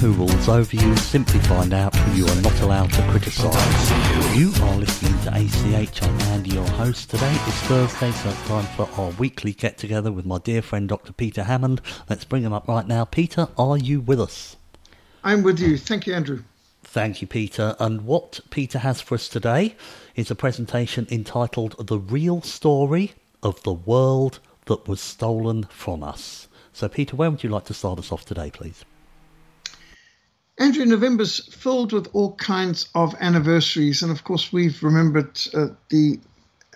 Who rules over you, simply find out who you are not allowed to criticise. You are listening to ACH. I'm Andy, your host. Today is Thursday, so it's time for our weekly get together with my dear friend Dr. Peter Hammond. Let's bring him up right now. Peter, are you with us? I'm with you. Thank you, Andrew. Thank you, Peter. And what Peter has for us today is a presentation entitled The Real Story of the World That Was Stolen From Us. So, Peter, where would you like to start us off today, please? Andrew, November's filled with all kinds of anniversaries, and of course, we've remembered uh, the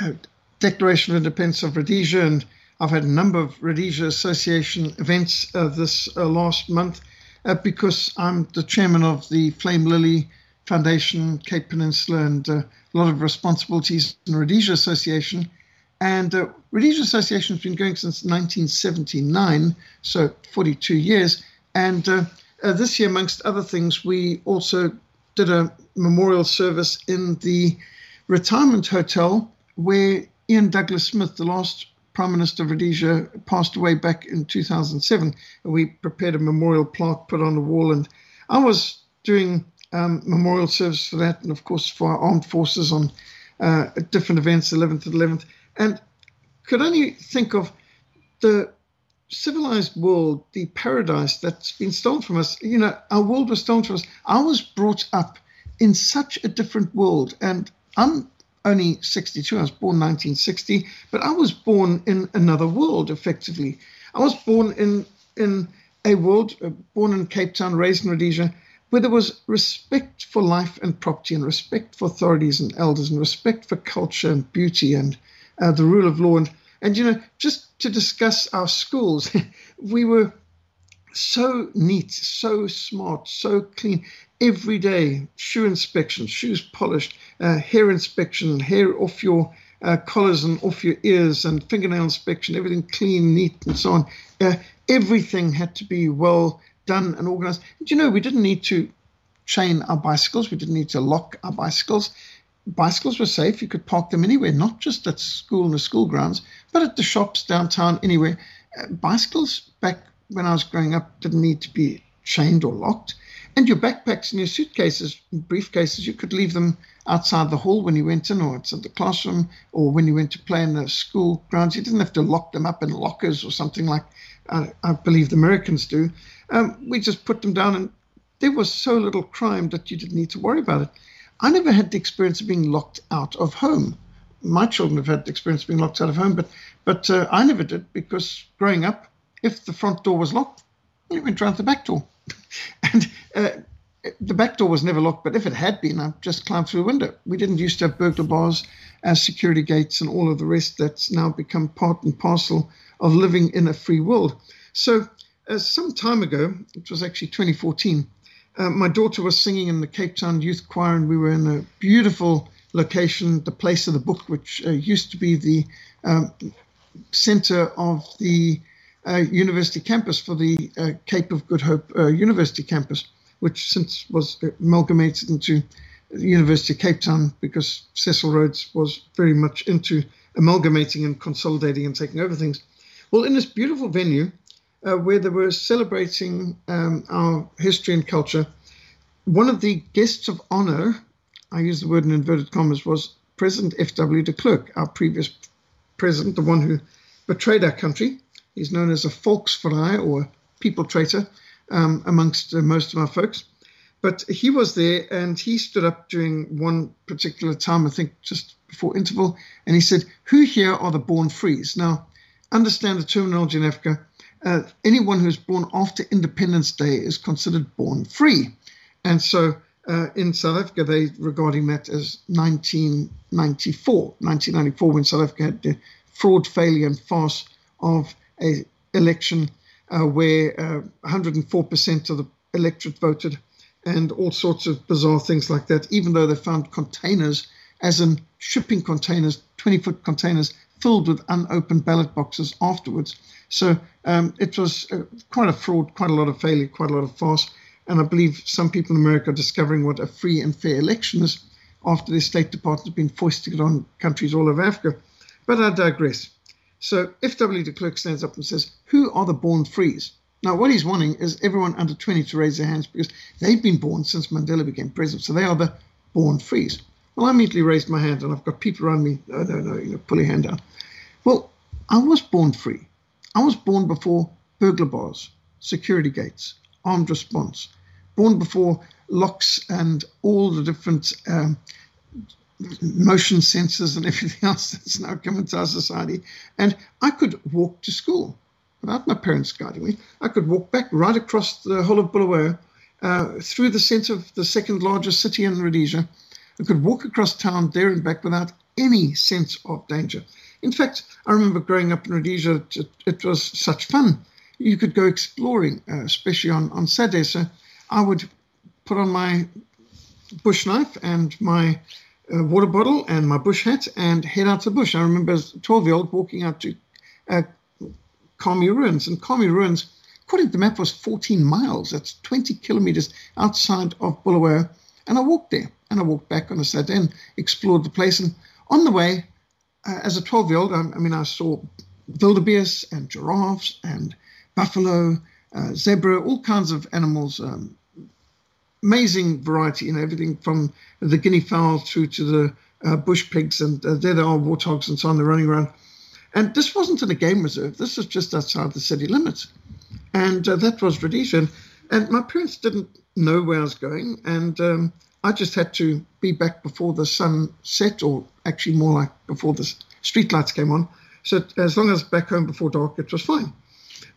uh, Declaration of Independence of Rhodesia, and I've had a number of Rhodesia Association events uh, this uh, last month uh, because I'm the chairman of the Flame Lily Foundation, Cape Peninsula, and uh, a lot of responsibilities in Rhodesia Association. And uh, Rhodesia Association has been going since 1979, so 42 years, and uh, this year, amongst other things, we also did a memorial service in the retirement hotel where Ian Douglas Smith, the last Prime Minister of Rhodesia, passed away back in 2007. And we prepared a memorial plaque put on the wall. And I was doing um, memorial service for that, and of course for our armed forces on uh, different events, 11th to 11th. And could only think of the civilized world, the paradise that's been stolen from us, you know, our world was stolen from us. I was brought up in such a different world. And I'm only 62, I was born 1960, but I was born in another world, effectively. I was born in, in a world, uh, born in Cape Town, raised in Rhodesia, where there was respect for life and property, and respect for authorities and elders, and respect for culture and beauty and uh, the rule of law. And and, you know, just to discuss our schools, we were so neat, so smart, so clean. Every day, shoe inspection, shoes polished, uh, hair inspection, hair off your uh, collars and off your ears, and fingernail inspection, everything clean, neat, and so on. Uh, everything had to be well done and organized. You know, we didn't need to chain our bicycles, we didn't need to lock our bicycles bicycles were safe. You could park them anywhere, not just at school and the school grounds, but at the shops downtown, anywhere. Uh, bicycles back when I was growing up didn't need to be chained or locked. And your backpacks and your suitcases, briefcases, you could leave them outside the hall when you went in, or outside the classroom, or when you went to play in the school grounds. You didn't have to lock them up in lockers or something like uh, I believe the Americans do. Um, we just put them down, and there was so little crime that you didn't need to worry about it. I never had the experience of being locked out of home. My children have had the experience of being locked out of home, but but uh, I never did because growing up, if the front door was locked, you went round the back door, and uh, the back door was never locked. But if it had been, I just climbed through a window. We didn't used to have burglar bars, as security gates, and all of the rest. That's now become part and parcel of living in a free world. So, uh, some time ago, it was actually 2014 uh, my daughter was singing in the Cape Town Youth Choir, and we were in a beautiful location, the place of the book, which uh, used to be the um, center of the uh, university campus for the uh, Cape of Good Hope uh, University campus, which since was amalgamated into University of Cape Town because Cecil Rhodes was very much into amalgamating and consolidating and taking over things. Well, in this beautiful venue, uh, where they were celebrating um, our history and culture, one of the guests of honor, I use the word in inverted commas, was President F.W. de Klerk, our previous president, the one who betrayed our country. He's known as a volksverraaier or people traitor um, amongst uh, most of our folks. But he was there and he stood up during one particular time, I think just before interval, and he said, Who here are the born frees? Now, understand the terminology in Africa. Uh, anyone who's born after Independence Day is considered born free. And so uh, in South Africa, they regarding that as 1994, 1994, when South Africa had the fraud, failure, and farce of a election uh, where 104% uh, of the electorate voted, and all sorts of bizarre things like that. Even though they found containers, as in shipping containers, 20-foot containers filled with unopened ballot boxes afterwards. So um, it was uh, quite a fraud, quite a lot of failure, quite a lot of farce. And I believe some people in America are discovering what a free and fair election is after the State Department has been foisting it on countries all over Africa. But I digress. So F.W. de Klerk stands up and says, Who are the born frees? Now, what he's wanting is everyone under 20 to raise their hands because they've been born since Mandela became president. So they are the born frees. Well, I immediately raised my hand and I've got people around me, no, no, no, you know, pull your hand down. Well, I was born free. I was born before burglar bars, security gates, armed response, born before locks and all the different um, motion sensors and everything else that's now come into our society. And I could walk to school without my parents guiding me. I could walk back right across the whole of Bulawayo, uh, through the center of the second largest city in Rhodesia. I could walk across town there and back without any sense of danger. In fact, I remember growing up in Rhodesia, it, it was such fun. You could go exploring, uh, especially on, on Saturdays. So I would put on my bush knife and my uh, water bottle and my bush hat and head out to the bush. I remember as a 12 year old walking out to uh, Khami Ruins. And Khami Ruins, according to the map, was 14 miles. That's 20 kilometers outside of Bulawayo. And I walked there and I walked back on a Saturday and explored the place. And on the way, uh, as a 12 year old, I, I, mean, I saw wildebeest and giraffes and buffalo, uh, zebra, all kinds of animals, um, amazing variety, you know, everything from the guinea fowl through to the uh, bush pigs, and uh, there they are, warthogs and so on, they're running around. And this wasn't in a game reserve, this was just outside the city limits. And uh, that was Rhodesia. And my parents didn't know where I was going, and um, I just had to be back before the sun set, or actually more like before the streetlights came on. So as long as back home before dark, it was fine.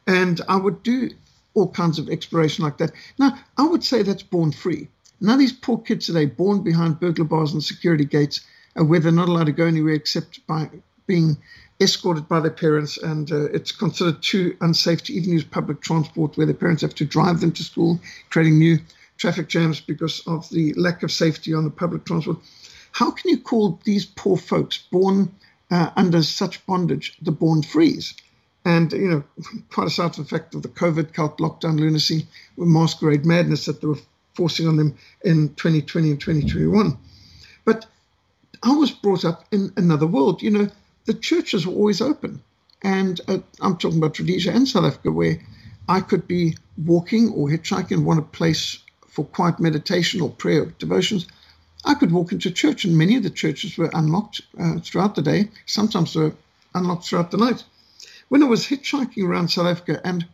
And I would do all kinds of exploration like that. Now, I would say that's born free. Now, these poor kids today, born behind burglar bars and security gates, uh, where they're not allowed to go anywhere except by being escorted by their parents, and uh, it's considered too unsafe to even use public transport, where their parents have to drive them to school, creating new traffic jams because of the lack of safety on the public transport. How can you call these poor folks born uh, under such bondage the born frees? And, you know, quite aside from the fact of the COVID cult lockdown lunacy, masquerade madness that they were forcing on them in 2020 and 2021. But I was brought up in another world. You know, the churches were always open. And uh, I'm talking about Rhodesia and South Africa, where I could be walking or hitchhiking want a place for quiet meditation or prayer or devotions. I could walk into church, and many of the churches were unlocked uh, throughout the day. Sometimes they were unlocked throughout the night when I was hitchhiking around South Africa, and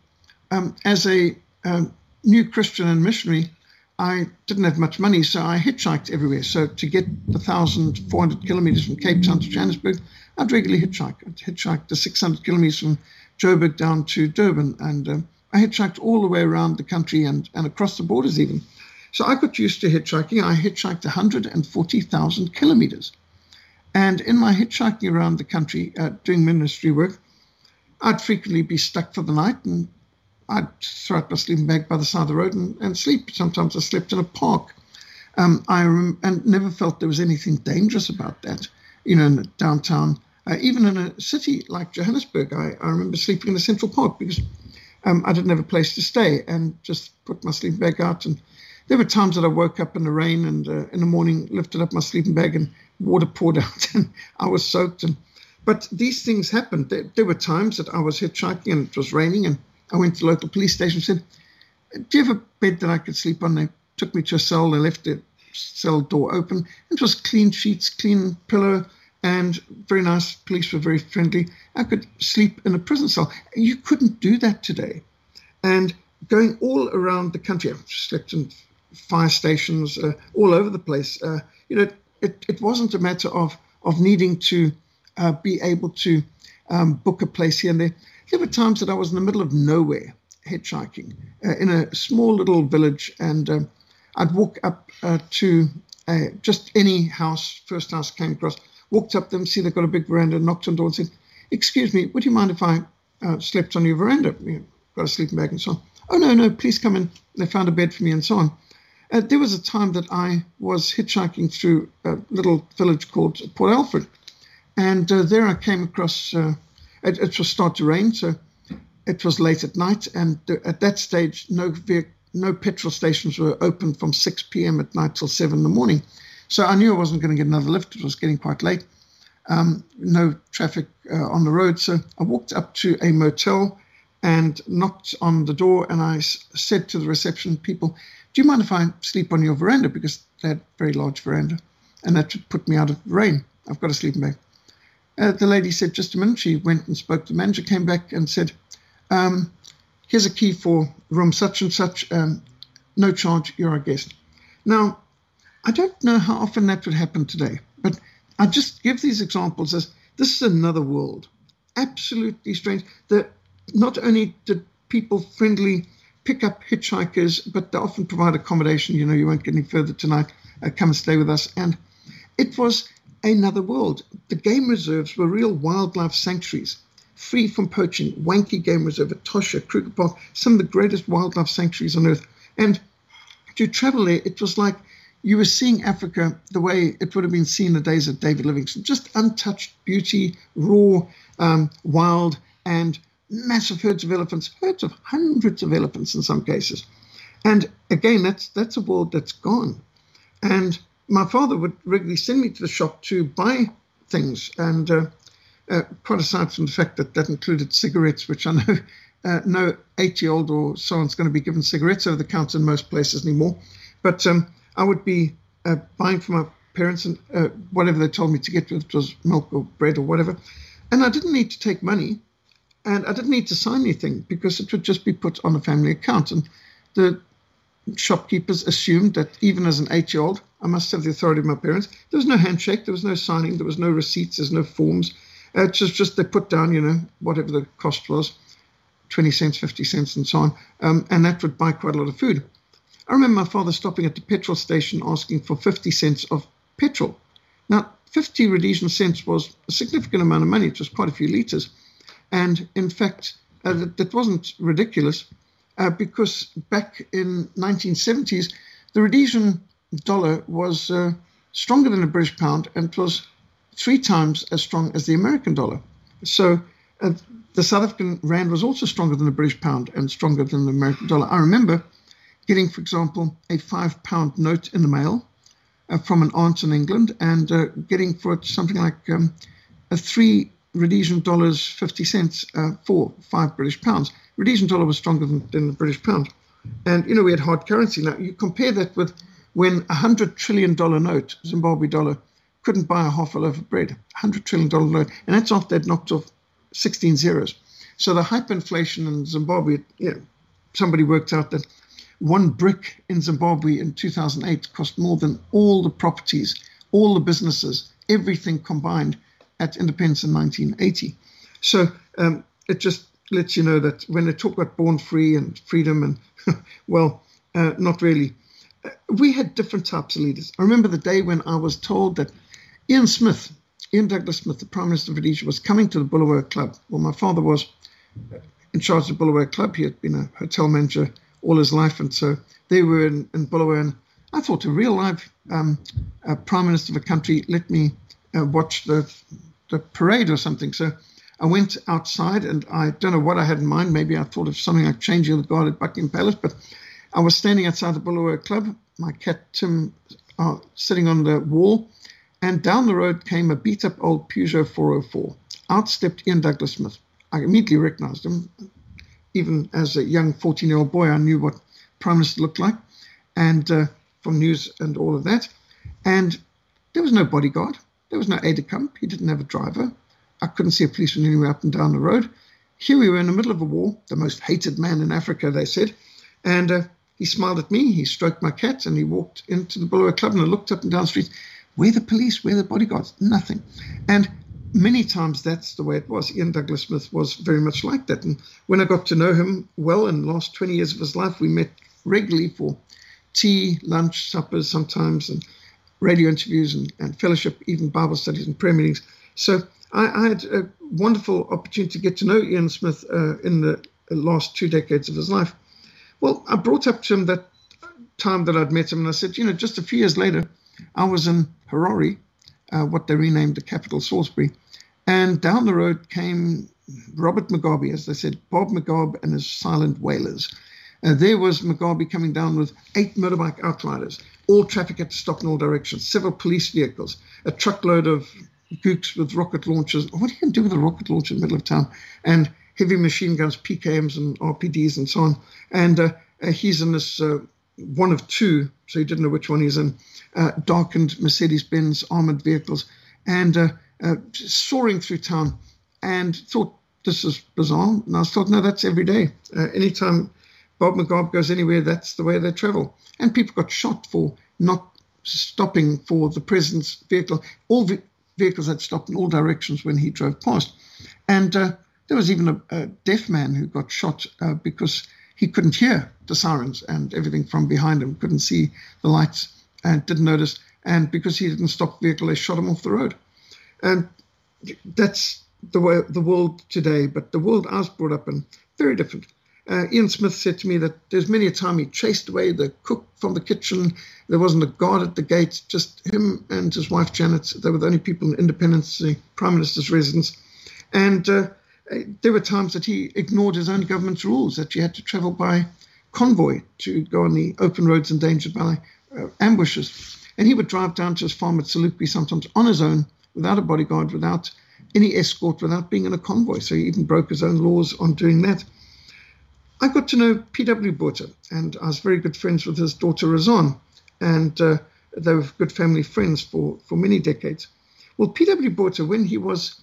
um, as a um, new Christian and missionary, I didn't have much money, so I hitchhiked everywhere. So to get the 1,400 kilometers from Cape Town to Johannesburg, I'd regularly hitchhike. I'd hitchhike the 600 kilometers from Joburg down to Durban, and um, I hitchhiked all the way around the country and, and across the borders even. So I got used to hitchhiking. I hitchhiked 140,000 kilometers. And in my hitchhiking around the country uh, doing ministry work, I'd frequently be stuck for the night and I'd throw out my sleeping bag by the side of the road and, and sleep. Sometimes I slept in a park. Um, I rem- and never felt there was anything dangerous about that. You know, in downtown, uh, even in a city like Johannesburg, I, I remember sleeping in a central park because um, I didn't have a place to stay and just put my sleeping bag out. And there were times that I woke up in the rain and uh, in the morning lifted up my sleeping bag and water poured out and I was soaked and but these things happened. There, there, were times that I was hitchhiking and it was raining, and I went to the local police station and said, Do you have a bed that I could sleep on? They took me to a cell. They left the cell door open. It was clean sheets, clean pillow, and very nice. Police were very friendly. I could sleep in a prison cell. You couldn't do that today. And going all around the country, I slept in fire stations uh, all over the place. Uh, you know, it, it wasn't a matter of of needing to uh, be able to um, book a place here and there. There were times that I was in the middle of nowhere hitchhiking uh, in a small little village, and um, I'd walk up uh, to just any house, first house came across, walked up them, see they've got a big veranda, knocked on the door and said, Excuse me, would you mind if I uh, slept on your veranda? You know, got a sleeping bag and so on. Oh, no, no, please come in. They found a bed for me and so on. Uh, there was a time that I was hitchhiking through a little village called Port Alfred, and uh, there I came across. Uh, it, it, was start to rain, so it was late at night, and uh, at that stage, no no petrol stations were open from 6 p.m. at night till 7 in the morning. So I knew I wasn't going to get another lift. It was getting quite late. Um, no traffic uh, on the road, so I walked up to a motel and knocked on the door, and I said to the reception people, do you mind if I sleep on your veranda? Because they had a very large veranda. And that would put me out of the rain. I've got a sleeping bag. Uh, the lady said, just a minute. She went and spoke to the manager, came back and said, um, here's a key for room such and such. Um, no charge, you're our guest. Now, I don't know how often that would happen today, but I just give these examples as this is another world. Absolutely strange. That not only did people friendly pick up hitchhikers, but they often provide accommodation. You know, you won't get any further tonight. Uh, come and stay with us. And it was another world. The game reserves were real wildlife sanctuaries, free from poaching. Wankie Game Reserve, Etosha, Kruger Park, some of the greatest wildlife sanctuaries on earth. And to travel there, it was like you were seeing Africa the way it would have been seen in the days of David Livingstone, just untouched beauty, raw, um, wild, and massive herds of elephants, herds of hundreds of elephants in some cases. And again, that's that's a world that's gone. And my father would regularly send me to the shop to buy things, and uh, uh, quite aside from the fact that that included cigarettes, which I know uh, no eight-year-old or so on's going to be given cigarettes over the counter in most places anymore. But um, I would be uh, buying for my parents and uh, whatever they told me to get, it was milk or bread or whatever. And I didn't need to take money. And I didn't need to sign anything because it would just be put on a family account. And the shopkeepers assumed that even as an eight year old, I must have the authority of my parents. There was no handshake, there was no signing, there was no receipts, there's no forms. Uh, it's just, just they put down, you know, whatever the cost was 20 cents, 50 cents, and so on. Um, and that would buy quite a lot of food. I remember my father stopping at the petrol station asking for 50 cents of petrol. Now, 50 Rhodesian cents was a significant amount of money, it was quite a few litres. And in fact, uh, that, that, wasn't ridiculous uh, because back in 1970s, the Rhodesian dollar was uh, stronger than the British pound and was three times as strong as the American dollar. So uh, the South African rand was also stronger than the British pound and stronger than the American dollar. I remember getting, for example, a five pound note in the mail uh, from an aunt in England and uh, getting for it something like um, a three Rhodesian dollars 50 cents uh, for five British pounds. Rhodesian dollar was stronger than, than, the British pound. And, you know, we had hard currency. Now, you compare that with when a $100 trillion note, Zimbabwe dollar, couldn't buy a half a loaf of bread. $100 trillion note. And that's after they'd knocked off 16 zeros. So the hyperinflation in Zimbabwe, you know, somebody worked out that one brick in Zimbabwe in 2008 cost more than all the properties, all the businesses, everything combined at independence in 1980. So um, it just lets you know that when they talk about born free and freedom, and well, uh, not really. Uh, we had different types of leaders. I remember the day when I was told that Ian Smith, Ian Douglas Smith, the Prime Minister of Rhodesia, was coming to the Bulawayo Club. Well, my father was in charge of the Bulawayo Club. He had been a hotel manager all his life, and so they were in, in Bulawayo. And I thought, a real life um, Prime Minister of a country, let me uh, watch the the parade or something. So I went outside, and I don't know what I had in mind. Maybe I thought of something like changing the guard at Buckingham Palace, but I was standing outside the Bulawayo Club, my cat Tim uh, sitting on the wall, and down the road came a beat up old Peugeot 404. Out stepped Ian Douglas Smith. I immediately recognized him. Even as a young 14 year old boy, I knew what Prime Minister looked like. and uh, from news and all of that. And there was no bodyguard. There was no aide de camp. He didn't have a driver. I couldn't see a policeman anywhere up and down the road. Here we were in the middle of a war, the most hated man in Africa, they said. And uh, he smiled at me, he stroked my cat, and he walked into the Bulawayo Club and I looked up and down the street. Where the police? Where the bodyguards? Nothing. And many times that's the way it was. Ian Douglas Smith was very much like that. And when I got to know him well in the last 20 years of his life, we met regularly for tea, lunch, suppers sometimes, and radio interviews and, and fellowship, even Bible studies and prayer meetings. So I, I, had a wonderful opportunity to get to know Ian Smith uh, in the last two decades of his life. Well, I brought up to him that time that I'd met him, and I said, you know, just a few years later, I was in Harare, uh, what they renamed the capital, Salisbury, and down the road came Robert Mugabe, as they said, Bob Mugabe and his silent wailers. Uh, there was Mugabe coming down with eight motorbike outriders. All traffic had to stop in all directions. Several police vehicles, a truckload of gooks with rocket launchers. What are you going to do with a rocket launcher in the middle of town? And heavy machine guns, PKMs, and RPDs, and so on. And uh, uh, he's in this uh, one of two, so he didn't know which one he's in, uh, darkened Mercedes Benz armored vehicles, and uh, uh, soaring through town. And thought, this is bizarre. And I thought, no, that's every day. anytime Bob Mugabe goes anywhere, that's the way they travel. And people got shot for not stopping for the president's vehicle. All ve- vehicles had stopped in all directions when he drove past. And uh, there was even a, a, deaf man who got shot uh, because he couldn't hear the sirens and everything from behind him, couldn't see the lights and didn't notice. And because he didn't stop the vehicle, they shot him off the road. And that's the way the world today. But the world I was brought up in, very different. Uh, Ian Smith said to me that there's many a time he chased away the cook from the kitchen. There wasn't a guard at the gate, just him and his wife Janet. They were the only people in Independence, the Prime Minister's residence. And uh, there were times that he ignored his own government's rules, that you had to travel by convoy to go on the open roads endangered by uh, ambushes. And he would drive down to his farm at Selukwe sometimes on his own, without a bodyguard, without any escort, without being in a convoy. So he even broke his own laws on doing that. I got to know P.W. Botha, and I was very good friends with his daughter Rozanne, and uh, they were good family friends for, for many decades. Well, P.W. Botha, when he was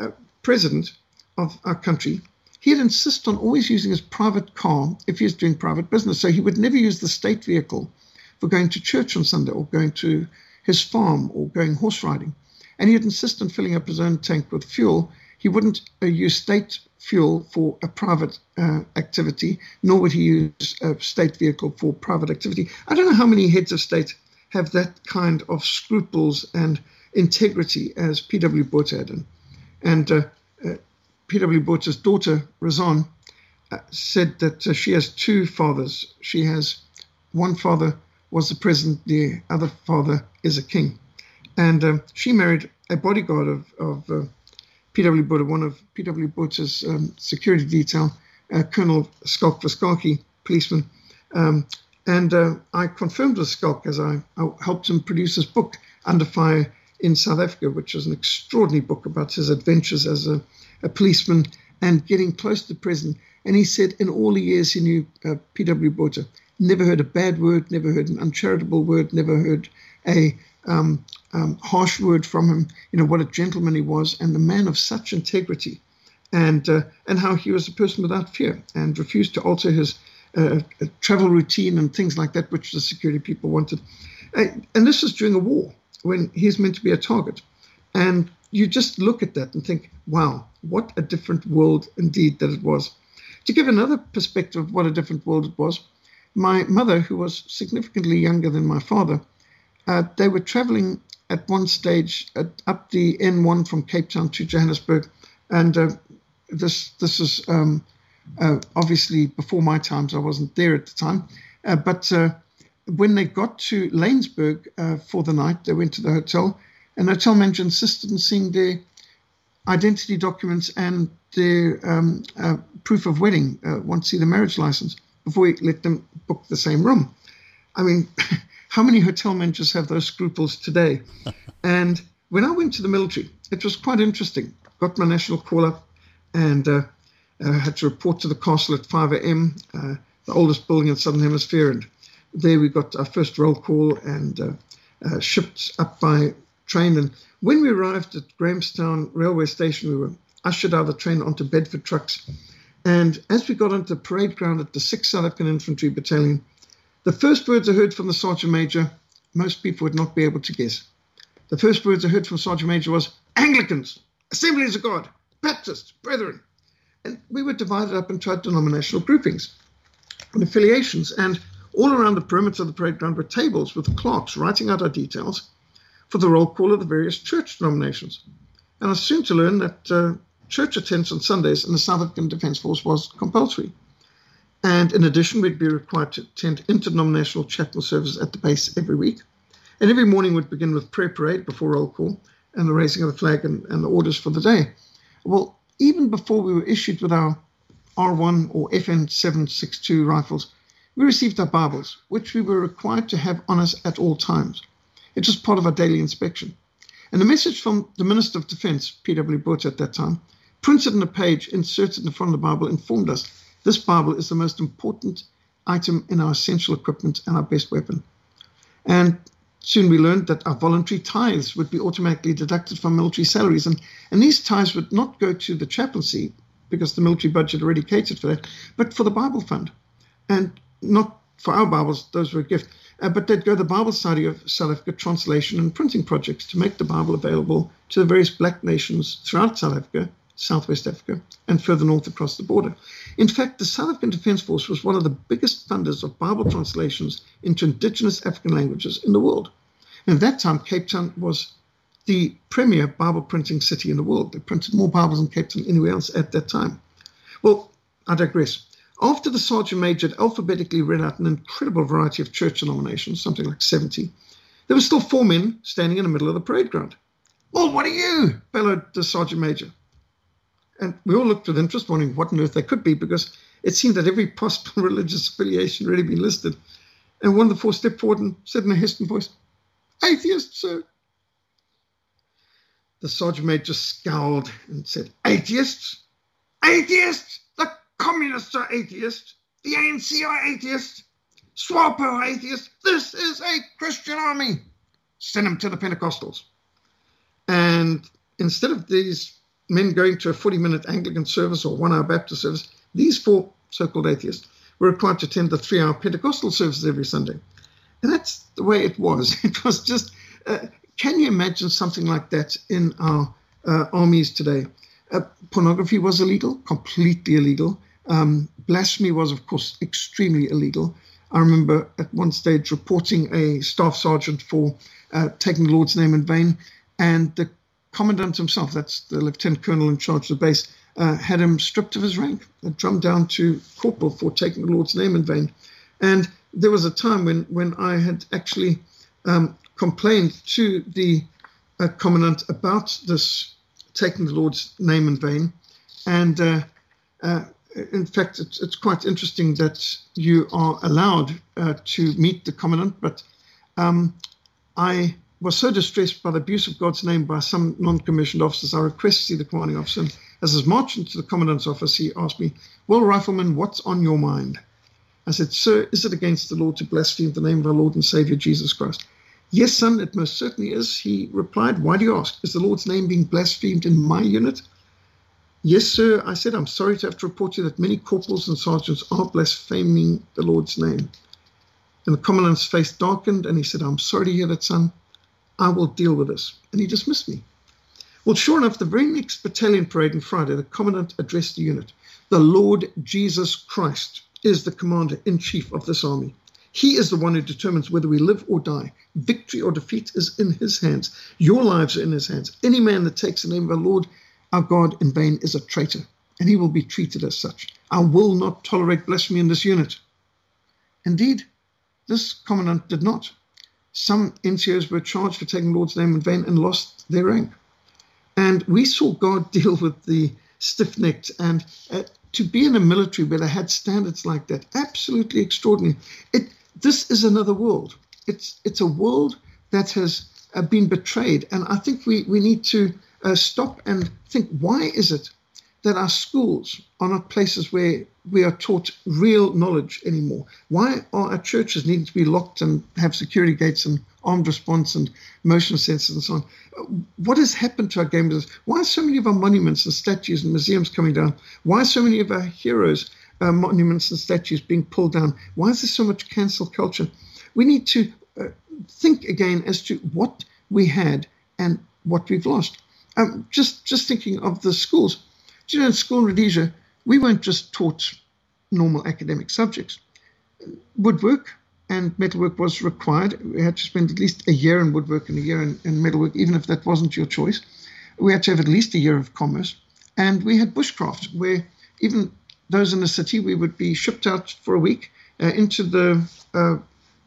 uh, president of our country, he'd insist on always using his private car if he was doing private business. So he would never use the state vehicle for going to church on Sunday or going to his farm or going horse riding. And he'd insist on filling up his own tank with fuel. He wouldn't uh, use state fuel for a private uh, activity, nor would he use a state vehicle for private activity. I don't know how many heads of state have that kind of scruples and integrity as P.W. Had. And, uh, uh, P.W. Botha's daughter, Rozanne, uh, said that uh, she has two fathers. She has one father was the president, the other father is a king. And um, she married a bodyguard of, of uh, P.W. Botha, one of P.W. Botha's um, security detail, uh, Colonel Schalk Viscalchi, policeman. Um, and uh, I confirmed with Schalk as I, I, helped him produce his book, Under Fire in South Africa, which is an extraordinary book about his adventures as a, a policeman and getting close to prison. And he said in all the years he knew uh, P.W. Botha, never heard a bad word, never heard an uncharitable word, never heard a um, um, harsh word from him, you know, what a gentleman he was, and a man of such integrity, and uh, and how he was a person without fear and refused to alter his uh, uh travel routine and things like that, which the security people wanted. Uh, and this was during a war when he's meant to be a target, and you just look at that and think, wow, what a different world indeed that it was. To give another perspective of what a different world it was, my mother, who was significantly younger than my father, uh, they were traveling at one stage at, up the N1 from Cape Town to Johannesburg, and uh, this this is um, uh, obviously before my times. I wasn't there at the time, uh, but uh, when they got to Laingsburg uh, for the night, they went to the hotel, and the hotel manager insisted on seeing their identity documents and their um, proof of wedding. want to see the marriage license before he let them book the same room. I mean. How many hotel managers have those scruples today? and when I went to the military, it was quite interesting. Got my national call up and uh, uh, had to report to the castle at 5 a.m., uh, the oldest building in the Southern Hemisphere. And there we got our first roll call and uh, uh, shipped up by train. And when we arrived at Grahamstown railway station, we were ushered out of the train onto Bedford trucks. And as we got onto the parade ground at the 6th South African Infantry Battalion, the first words I heard from the Sergeant Major, most people would not be able to guess. The first words I heard from Sergeant Major was Anglicans, Assemblies of God, Baptists, Brethren. And we were divided up into our denominational groupings and affiliations. And all around the perimeter of the parade ground were tables with clerks writing out our details for the roll call of the various church denominations. And I soon to learn that uh, church attendance on Sundays in the South African Defence Force was compulsory. And in addition, we'd be required to attend interdenominational chapel services at the base every week. And every morning would begin with prayer parade before roll call and the raising of the flag and, and the orders for the day. Well, even before we were issued with our R1 or FN 762 rifles, we received our Bibles, which we were required to have on us at all times. It was part of our daily inspection. And a message from the Minister of Defense, P.W. Botha at that time, printed on a page inserted in the front of the Bible, informed us this Bible is the most important item in our essential equipment and our best weapon. And soon we learned that our voluntary tithes would be automatically deducted from military salaries. And, and these tithes would not go to the chaplaincy because the military budget already catered for that, but for the Bible fund. And not for our Bibles, those were a gift, uh, but they'd go to the Bible Society of South Africa translation and printing projects to make the Bible available to the various black nations throughout South Africa Southwest Africa, and further north across the border. In fact, the South African Defence Force was one of the biggest funders of Bible translations into indigenous African languages in the world. And at that time, Cape Town was the premier Bible printing city in the world. They printed more Bibles in Cape Town than anywhere else at that time. Well, I digress. After the Sergeant Major had alphabetically read out an incredible variety of church denominations, something like 70, there were still four men standing in the middle of the parade ground. Well, what are you? bellowed the Sergeant Major. And we all looked with interest, wondering what on earth they could be, because it seemed that every possible religious affiliation had already been listed. And one of the four stepped forward and said in a hesitant voice, Atheist, sir. The sergeant major scowled and said, Atheists? Atheists? The communists are atheists. The ANC are atheists. SWAPO are atheists. This is a Christian army. Send them to the Pentecostals. And instead of these men going to a 40 minute Anglican service or one hour Baptist service, these four so called atheists were required to attend the three hour Pentecostal services every Sunday. And that's the way it was. It was just, uh, can you imagine something like that in our uh, armies today? Uh, pornography was illegal, completely illegal. Um, blasphemy was, of course, extremely illegal. I remember at one stage reporting a staff sergeant for uh, taking the Lord's name in vain, and the commandant himself, that's the lieutenant colonel in charge of the base, uh, had him stripped of his rank, and drummed down to corporal for taking the Lord's name in vain. And there was a time when, when I had actually um, complained to the uh, commandant about this taking the Lord's name in vain. And uh, uh in fact, it's, it's, quite interesting that you are allowed uh, to meet the commandant, but um, I was so distressed by the abuse of God's name by some non-commissioned officers, I requested to see the commanding officer. As I was marching to the commandant's office, he asked me, "Well, rifleman, what's on your mind?" I said, "Sir, is it against the law to blaspheme the name of our Lord and Savior Jesus Christ?" Yes, son, it most certainly is. He replied, Why do you ask? Is the Lord's name being blasphemed in my unit? Yes, sir. I said, I'm sorry to have to report to you that many corporals and sergeants are blaspheming the Lord's name. And the commandant's face darkened and he said, I'm sorry to hear that, son. I will deal with this. And he dismissed me. Well, sure enough, the very next battalion parade on Friday, the commandant addressed the unit. The Lord Jesus Christ is the commander in chief of this army. He is the one who determines whether we live or die. Victory or defeat is in his hands. Your lives are in his hands. Any man that takes the name of our Lord, our God, in vain is a traitor, and he will be treated as such. I will not tolerate blasphemy in this unit. Indeed, this commandant did not. Some NCOs were charged for taking the Lord's name in vain and lost their rank. And we saw God deal with the stiff necked and uh, to be in a military where they had standards like that, absolutely extraordinary. It, this is another world. It's, it's a world that has uh, been betrayed. And I think we, we need to uh, stop and think why is it that our schools are not places where we are taught real knowledge anymore? Why are our churches needing to be locked and have security gates and armed response and motion sensors and so on? What has happened to our game business? Why are so many of our monuments and statues and museums coming down? Why are so many of our heroes, uh, monuments and statues being pulled down? Why is there so much cancel culture? We need to uh, think again as to what we had and what we've lost. Um, just just thinking of the schools. Do you know in school in Rhodesia, we weren't just taught normal academic subjects. Woodwork and metalwork was required. We had to spend at least a year in woodwork and a year in, in metalwork, even if that wasn't your choice. We had to have at least a year of commerce. And we had bushcraft, where even those in the city, we would be shipped out for a week uh, into the uh,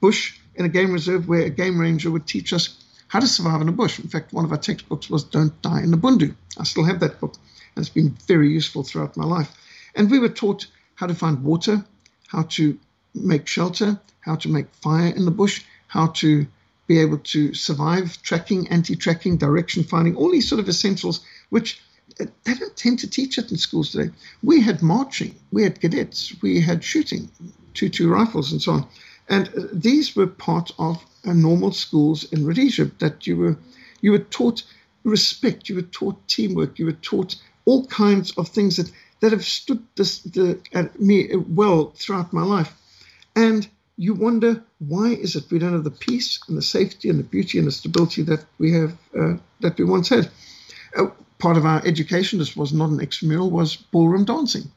bush in a game reserve where a game ranger would teach us how to survive in a bush. In fact, one of our textbooks was Don't Die in the Bundu. I still have that book, and it's been very useful throughout my life. And we were taught how to find water, how to make shelter, how to make fire in the bush, how to be able to survive tracking, anti tracking, direction finding, all these sort of essentials, which uh, they don't tend to teach it in schools today. We had marching, we had cadets, we had shooting, two two rifles, and so on. And uh, these were part of normal schools in Rhodesia that you were you were taught respect, you were taught teamwork, you were taught all kinds of things that that have stood this, the, at me well throughout my life. And you wonder why is it we don't have the peace and the safety and the beauty and the stability that we have uh, that we once had. Uh, part of our education, this was not an extramural, was ballroom dancing,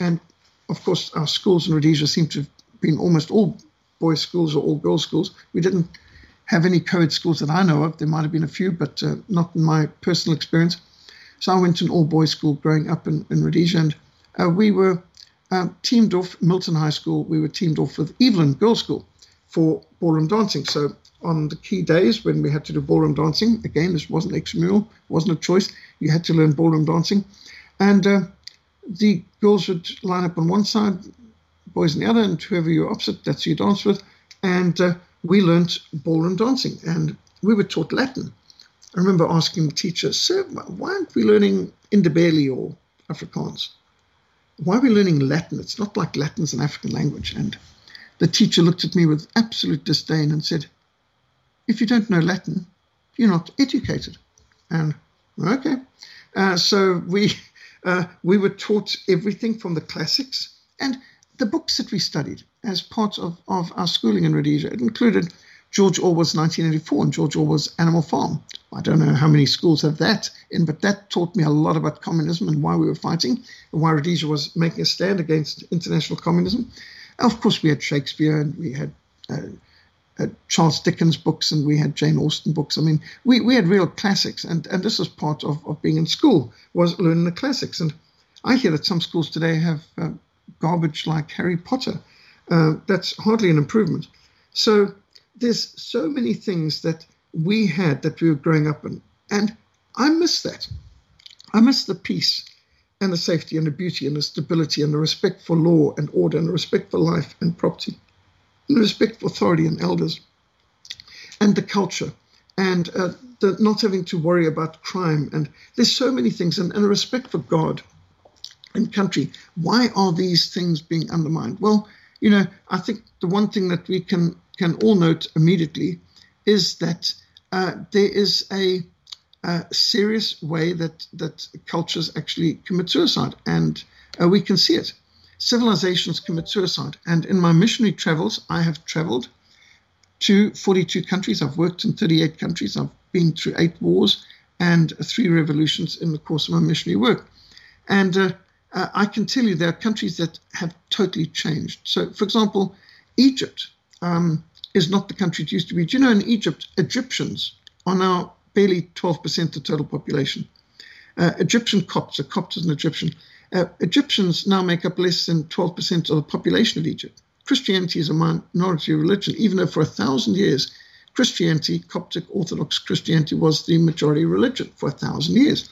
and of course our schools in Rhodesia seem to have been almost all boys' schools or all girls' schools. We didn't have any co-ed schools that I know of. There might have been a few, but uh, not in my personal experience. So I went to an all boys school growing up in, in Rhodesia, and uh, we were uh, teamed off, Milton High School, we were teamed off with Evelyn Girls School for ballroom dancing. So on the key days when we had to do ballroom dancing, again, this wasn't extramural, wasn't a choice, you had to learn ballroom dancing. And uh, the girls would line up on one side, boys on the other, and whoever you're opposite, that's who you dance with. And uh, we learned ballroom dancing, and we were taught Latin. I remember asking the teacher, Sir, why aren't we learning Ndebele or Afrikaans? Why are we learning Latin? It's not like Latin's an African language. And the teacher looked at me with absolute disdain and said, If you don't know Latin, you're not educated. And okay. Uh, so we, uh, we were taught everything from the classics and the books that we studied as part of, of our schooling in Rhodesia. It included George Orwell's 1984 and George Orwell's Animal Farm. I don't know how many schools have that in, but that taught me a lot about communism and why we were fighting and why Rhodesia was making a stand against international communism. Of course, we had Shakespeare and we had uh, uh, Charles Dickens books and we had Jane Austen books. I mean, we, we had real classics, and, and this is part of, of being in school was learning the classics. And I hear that some schools today have uh, garbage like Harry Potter. Uh, that's hardly an improvement. So there's so many things that we had that we were growing up in. And I miss that. I miss the peace and the safety and the beauty and the stability and the respect for law and order and the respect for life and property and the respect for authority and elders and the culture and uh, the not having to worry about crime. And there's so many things and, and a respect for God and country. Why are these things being undermined? Well, you know, I think the one thing that we can can all note immediately is that uh, there is a, a, serious way that, that cultures actually commit suicide, and uh, we can see it. Civilizations commit suicide. And in my missionary travels, I have traveled to 42 countries. I've worked in 38 countries. I've been through eight wars and three revolutions in the course of my missionary work. And uh, uh I can tell you there are countries that have totally changed. So, for example, Egypt um, is not the country it used to be. Do you know in Egypt, Egyptians are now barely 12% of the total population? Uh, Egyptian Copts, a Copt is an Egyptian. Uh, Egyptians now make up less than 12% of the population of Egypt. Christianity is a minority religion, even though for a thousand years, Christianity, Coptic Orthodox Christianity, was the majority religion for a thousand years.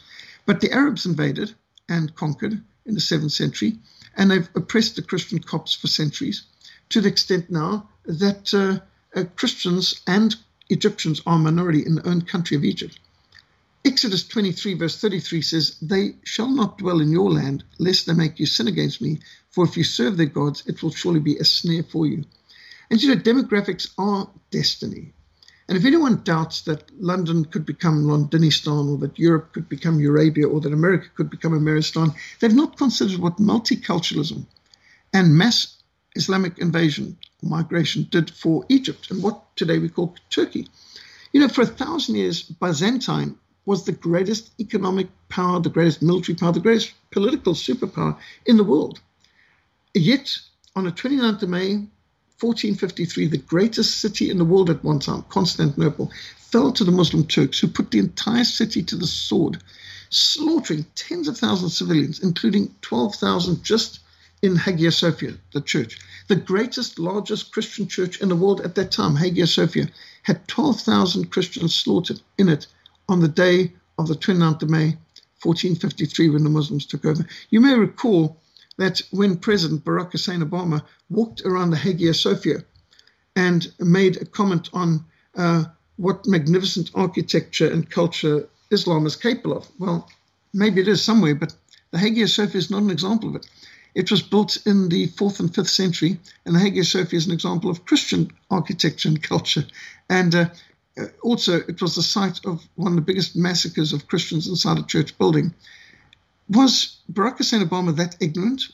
But the Arabs invaded and conquered in the 7th century, and they've oppressed the Christian Copts for centuries to the extent now that uh, uh, Christians and Egyptians are a minority in their own country of Egypt. Exodus 23, verse 33 says, They shall not dwell in your land, lest they make you sin against me. For if you serve their gods, it will surely be a snare for you. And you know, demographics are destiny. And if anyone doubts that London could become Londonistan or that Europe could become Eurabia or that America could become Ameristan, they've not considered what multiculturalism and mass Islamic invasion or migration did for Egypt and what today we call Turkey. You know, for a thousand years, Byzantine was the greatest economic power, the greatest military power, the greatest political superpower in the world. Yet, on the 29th of May, 1453, the greatest city in the world at one time, Constantinople, fell to the Muslim Turks, who put the entire city to the sword, slaughtering tens of thousands of civilians, including 12,000 just in Hagia Sophia, the church. The greatest, largest Christian church in the world at that time, Hagia Sophia, had 12,000 Christians slaughtered in it on the day of the 29th of May, 1453, when the Muslims took over. You may recall that when President Barack Hussein Obama walked around the Hagia Sophia and made a comment on uh, what magnificent architecture and culture Islam is capable of. Well, maybe it is somewhere, but the Hagia Sophia is not an example of it. It was built in the fourth and fifth century, and the Hagia Sophia is an example of Christian architecture and culture. And uh, uh, also, it was the site of one of the biggest massacres of Christians inside a church building. Was Barack Hussein Obama that ignorant,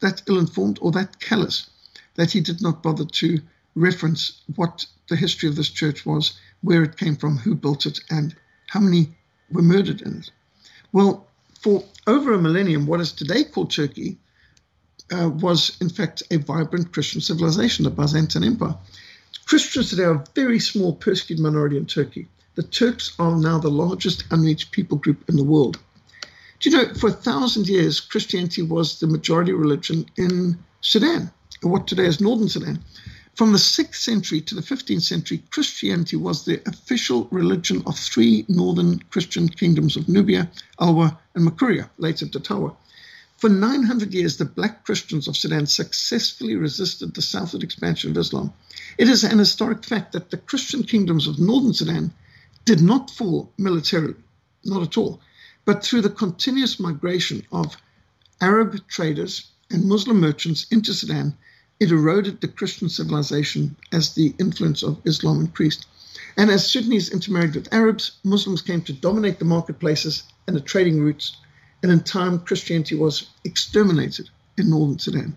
that ill informed, or that callous that he did not bother to reference what the history of this church was, where it came from, who built it, and how many were murdered in it? Well, for over a millennium, what is today called Turkey uh, was, in fact, a vibrant Christian civilization, the Byzantine Empire. Christians today are a very small persecuted minority in Turkey. The Turks are now the largest unreached people group in the world. Do you know, for a thousand years, Christianity was the majority religion in Sudan, what today is northern Sudan. From the 6th century to the 15th century, Christianity was the official religion of three northern Christian kingdoms of Nubia, Alwa, and Makuria, later Dotawo. For 900 years, the black Christians of Sudan successfully resisted the southward expansion of Islam. It is an historic fact that the Christian kingdoms of northern Sudan did not fall militarily, not at all, but through the continuous migration of Arab traders and Muslim merchants into Sudan, it eroded the Christian civilization as the influence of Islam increased. And as Sudanese intermarried with Arabs, Muslims came to dominate the marketplaces and the trading routes and in time Christianity was exterminated in northern Sudan.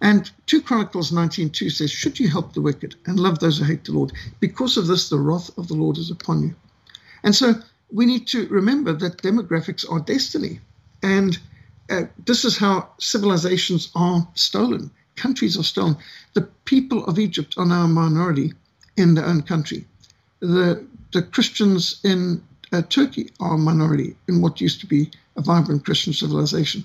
And 2 Chronicles 19.2 says, Should you help the wicked and love those who hate the Lord? Because of this, the wrath of the Lord is upon you. And so we need to remember that demographics are destiny. And uh, this is how civilizations are stolen, countries are stolen. The people of Egypt are now a minority in their own country. The, the Christians in uh, Turkey are a minority in what used to be a vibrant Christian civilization.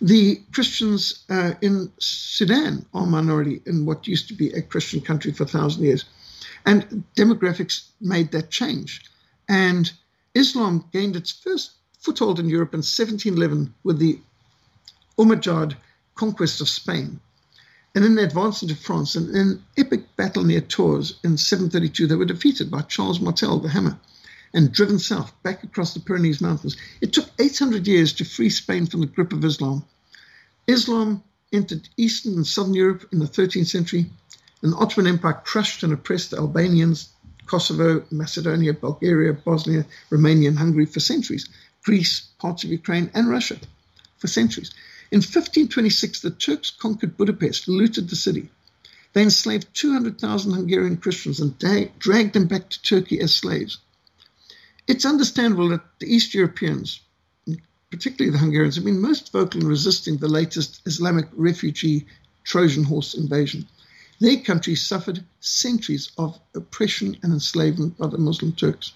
The Christians uh, in Sudan are a minority in what used to be a Christian country for a thousand years. And demographics made that change. And Islam gained its first foothold in Europe in 1711 with the Umayyad conquest of Spain. And then they advanced into France. And in an epic battle near Tours in 732, they were defeated by Charles Martel, the Hammer and driven south back across the Pyrenees Mountains. It took 800 years to free Spain from the grip of Islam. Islam entered Eastern and Southern Europe in the 13th century, and the Ottoman Empire crushed and oppressed the Albanians, Kosovo, Macedonia, Bulgaria, Bosnia, Romania, and Hungary for centuries, Greece, parts of Ukraine, and Russia for centuries. In 1526, the Turks conquered Budapest, looted the city. They enslaved 200,000 Hungarian Christians and dragged them back to Turkey as slaves. It's understandable that the East Europeans, particularly the Hungarians, have been most vocal in resisting the latest Islamic refugee Trojan horse invasion. Their country suffered centuries of oppression and enslavement by the Muslim Turks.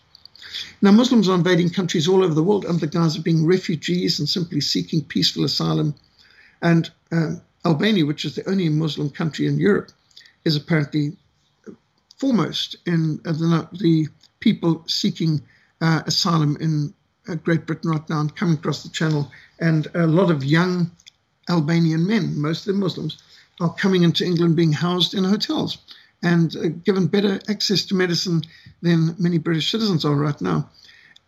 Now, Muslims are invading countries all over the world under the guise of being refugees and simply seeking peaceful asylum. And uh, Albania, which is the only Muslim country in Europe, is apparently foremost in uh, the, the people seeking uh, asylum in uh, Great Britain right now and coming across the channel. And a lot of young Albanian men, mostly Muslims, are coming into England being housed in hotels and uh, given better access to medicine than many British citizens are right now.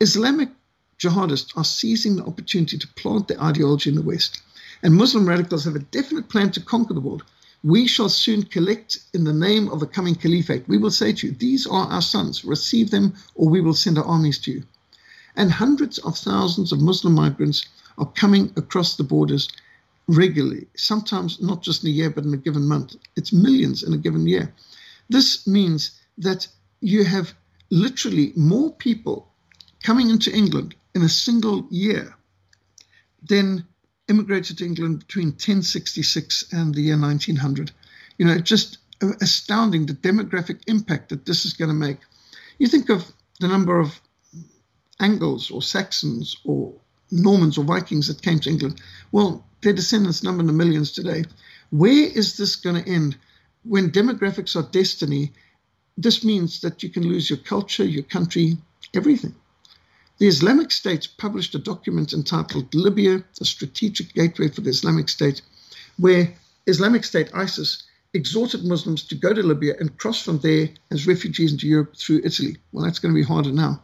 Islamic jihadists are seizing the opportunity to plant their ideology in the West, and Muslim radicals have a definite plan to conquer the world. We shall soon collect in the name of the coming caliphate. We will say to you, These are our sons, receive them, or we will send our armies to you. And hundreds of thousands of Muslim migrants are coming across the borders regularly, sometimes not just in a year, but in a given month. It's millions in a given year. This means that you have literally more people coming into England in a single year than immigrated to England between 1066 and the year 1900. You know, just astounding the demographic impact that this is going to make. You think of the number of Angles or Saxons or Normans or Vikings that came to England. Well, their descendants number in the millions today. Where is this going to end? When demographics are destiny, this means that you can lose your culture, your country, everything. The Islamic State published a document entitled Libya, a strategic gateway for the Islamic State, where Islamic State ISIS exhorted Muslims to go to Libya and cross from there as refugees into Europe through Italy. Well, that's going to be harder now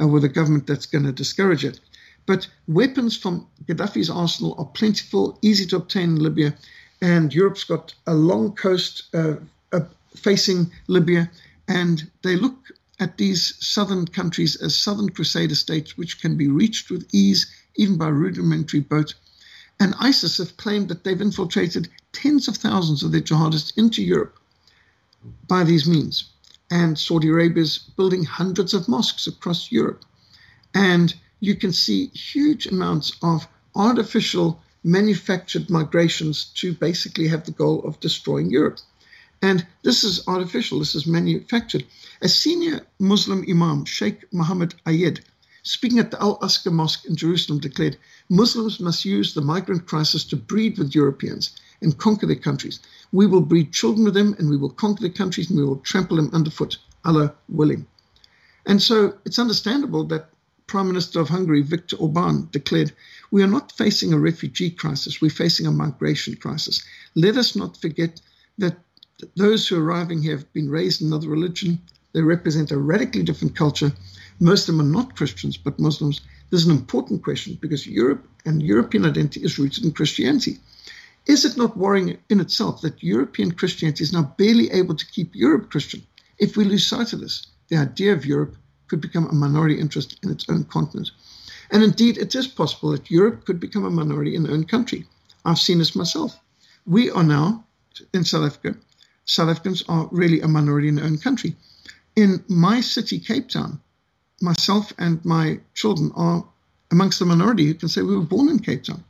uh, with a government that's going to discourage it. But weapons from Gaddafi's arsenal are plentiful, easy to obtain in Libya, and Europe's got a long coast uh, uh, facing Libya, and they look at these southern countries as southern crusader states which can be reached with ease, even by rudimentary boat. And ISIS have claimed that they've infiltrated tens of thousands of their jihadists into Europe by these means and Saudi Arabia is building hundreds of mosques across Europe. And you can see huge amounts of artificial manufactured migrations to basically have the goal of destroying Europe. And this is artificial, this is manufactured. A senior Muslim imam, Sheikh Mohammed Ayed, speaking at the Al Aqsa Mosque in Jerusalem, declared Muslims must use the migrant crisis to breed with Europeans and conquer their countries. We will breed children with them and we will conquer their countries and we will trample them underfoot, Allah willing. And so it's understandable that Prime Minister of Hungary, Viktor Orban, declared, We are not facing a refugee crisis, we're facing a migration crisis. Let us not forget that those who are arriving here have been raised in another religion. They represent a radically different culture. Most of them are not Christians, but Muslims. This is an important question because Europe and European identity is rooted in Christianity. Is it not worrying in itself that European Christianity is now barely able to keep Europe Christian? If we lose sight of this, the idea of Europe could become a minority interest in its own continent. And indeed, it is possible that Europe could become a minority in their own country. I've seen this myself. We are now in South Africa. South Africans are really a minority in their own country. In my city, Cape Town, myself and my children are amongst the minority who can say we were born in Cape Town.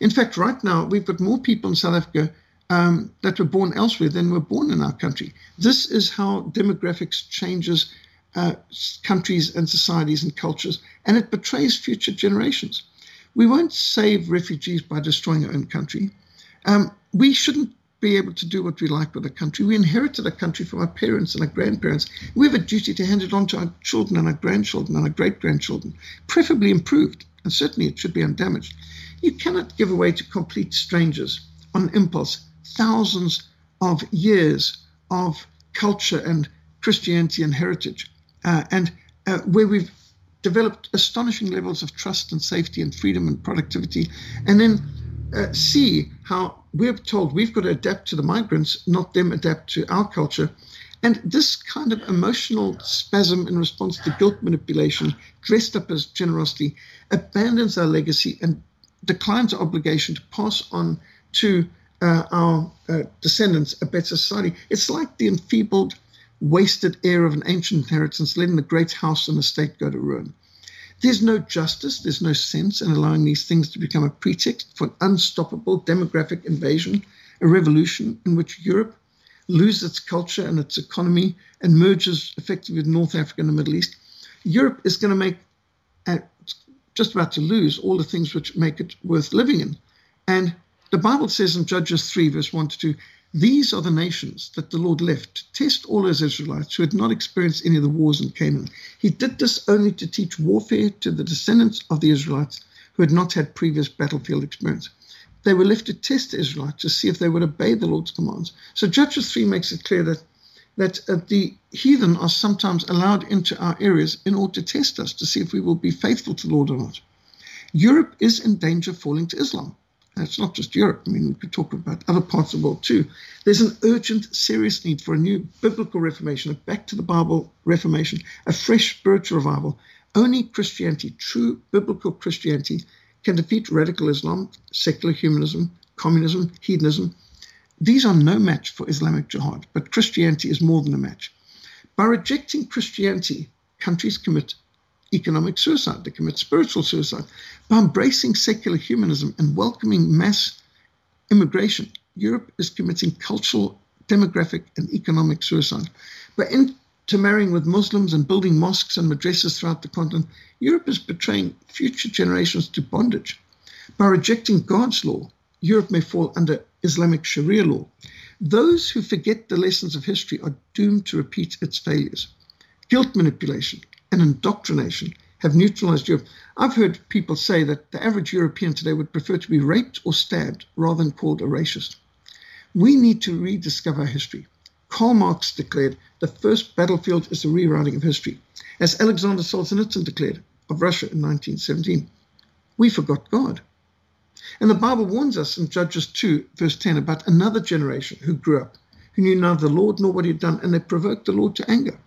In fact, right now, we've got more people in South Africa um, that were born elsewhere than were born in our country. This is how demographics changes uh, countries and societies and cultures, and it betrays future generations. We won't save refugees by destroying our own country. Um, we shouldn't be able to do what we like with a country. We inherited a country from our parents and our grandparents. We have a duty to hand it on to our children and our grandchildren and our great grandchildren, preferably improved, and certainly it should be undamaged. You cannot give away to complete strangers on impulse thousands of years of culture and Christianity and heritage, uh, and uh, where we've developed astonishing levels of trust and safety and freedom and productivity, and then uh, see how we're told we've got to adapt to the migrants, not them adapt to our culture. And this kind of emotional spasm in response to guilt manipulation, dressed up as generosity, abandons our legacy and declines our obligation to pass on to uh, our uh, descendants a better society. It's like the enfeebled, wasted heir of an ancient inheritance letting the great house and estate go to ruin. There's no justice, there's no sense in allowing these things to become a pretext for an unstoppable demographic invasion, a revolution in which Europe loses its culture and its economy and merges effectively with North Africa and the Middle East. Europe is going to make uh, just about to lose all the things which make it worth living in. And the Bible says in Judges 3, verse 1 to 2, these are the nations that the Lord left to test all his Israelites who had not experienced any of the wars in Canaan. He did this only to teach warfare to the descendants of the Israelites who had not had previous battlefield experience. They were left to test the Israelites to see if they would obey the Lord's commands. So Judges 3 makes it clear that that uh, the heathen are sometimes allowed into our areas in order to test us to see if we will be faithful to the Lord or not. Europe is in danger of falling to Islam. It's not just Europe. I mean, we could talk about other parts of the world too. There's an urgent, serious need for a new biblical reformation, a back to the Bible reformation, a fresh spiritual revival. Only Christianity, true biblical Christianity, can defeat radical Islam, secular humanism, communism, hedonism. These are no match for Islamic jihad, but Christianity is more than a match. By rejecting Christianity, countries commit economic suicide, they commit spiritual suicide. By embracing secular humanism and welcoming mass immigration, Europe is committing cultural, demographic, and economic suicide. By intermarrying with Muslims and building mosques and madrasas throughout the continent, Europe is betraying future generations to bondage. By rejecting God's law, Europe may fall under Islamic Sharia law. Those who forget the lessons of history are doomed to repeat its failures. Guilt manipulation, and indoctrination have neutralized Europe. I've heard people say that the average European today would prefer to be raped or stabbed rather than called a racist. We need to rediscover history. Karl Marx declared the first battlefield is the rewriting of history, as Alexander Solzhenitsyn declared of Russia in 1917. We forgot God. And the Bible warns us in Judges 2, verse 10, about another generation who grew up, who knew neither the Lord nor what he had done, and they provoked the Lord to anger.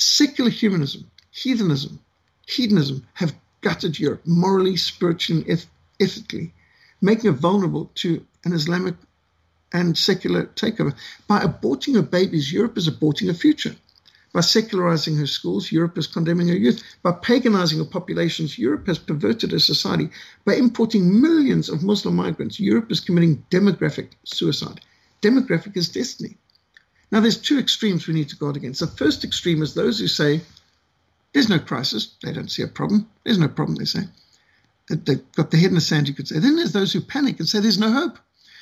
Secular humanism, heathenism, hedonism have gutted Europe morally, spiritually, and ethically, making it vulnerable to an Islamic and secular takeover. By aborting her babies, Europe is aborting her future. By secularizing her schools, Europe is condemning her youth. By paganizing her populations, Europe has perverted her society. By importing millions of Muslim migrants, Europe is committing demographic suicide. Demographic is destiny. Now, there's two extremes we need to guard against. The first extreme is those who say, there's no crisis. They don't see a problem. There's no problem, they say. They've got their head in the sand, you could say. Then there's those who panic and say there's no hope.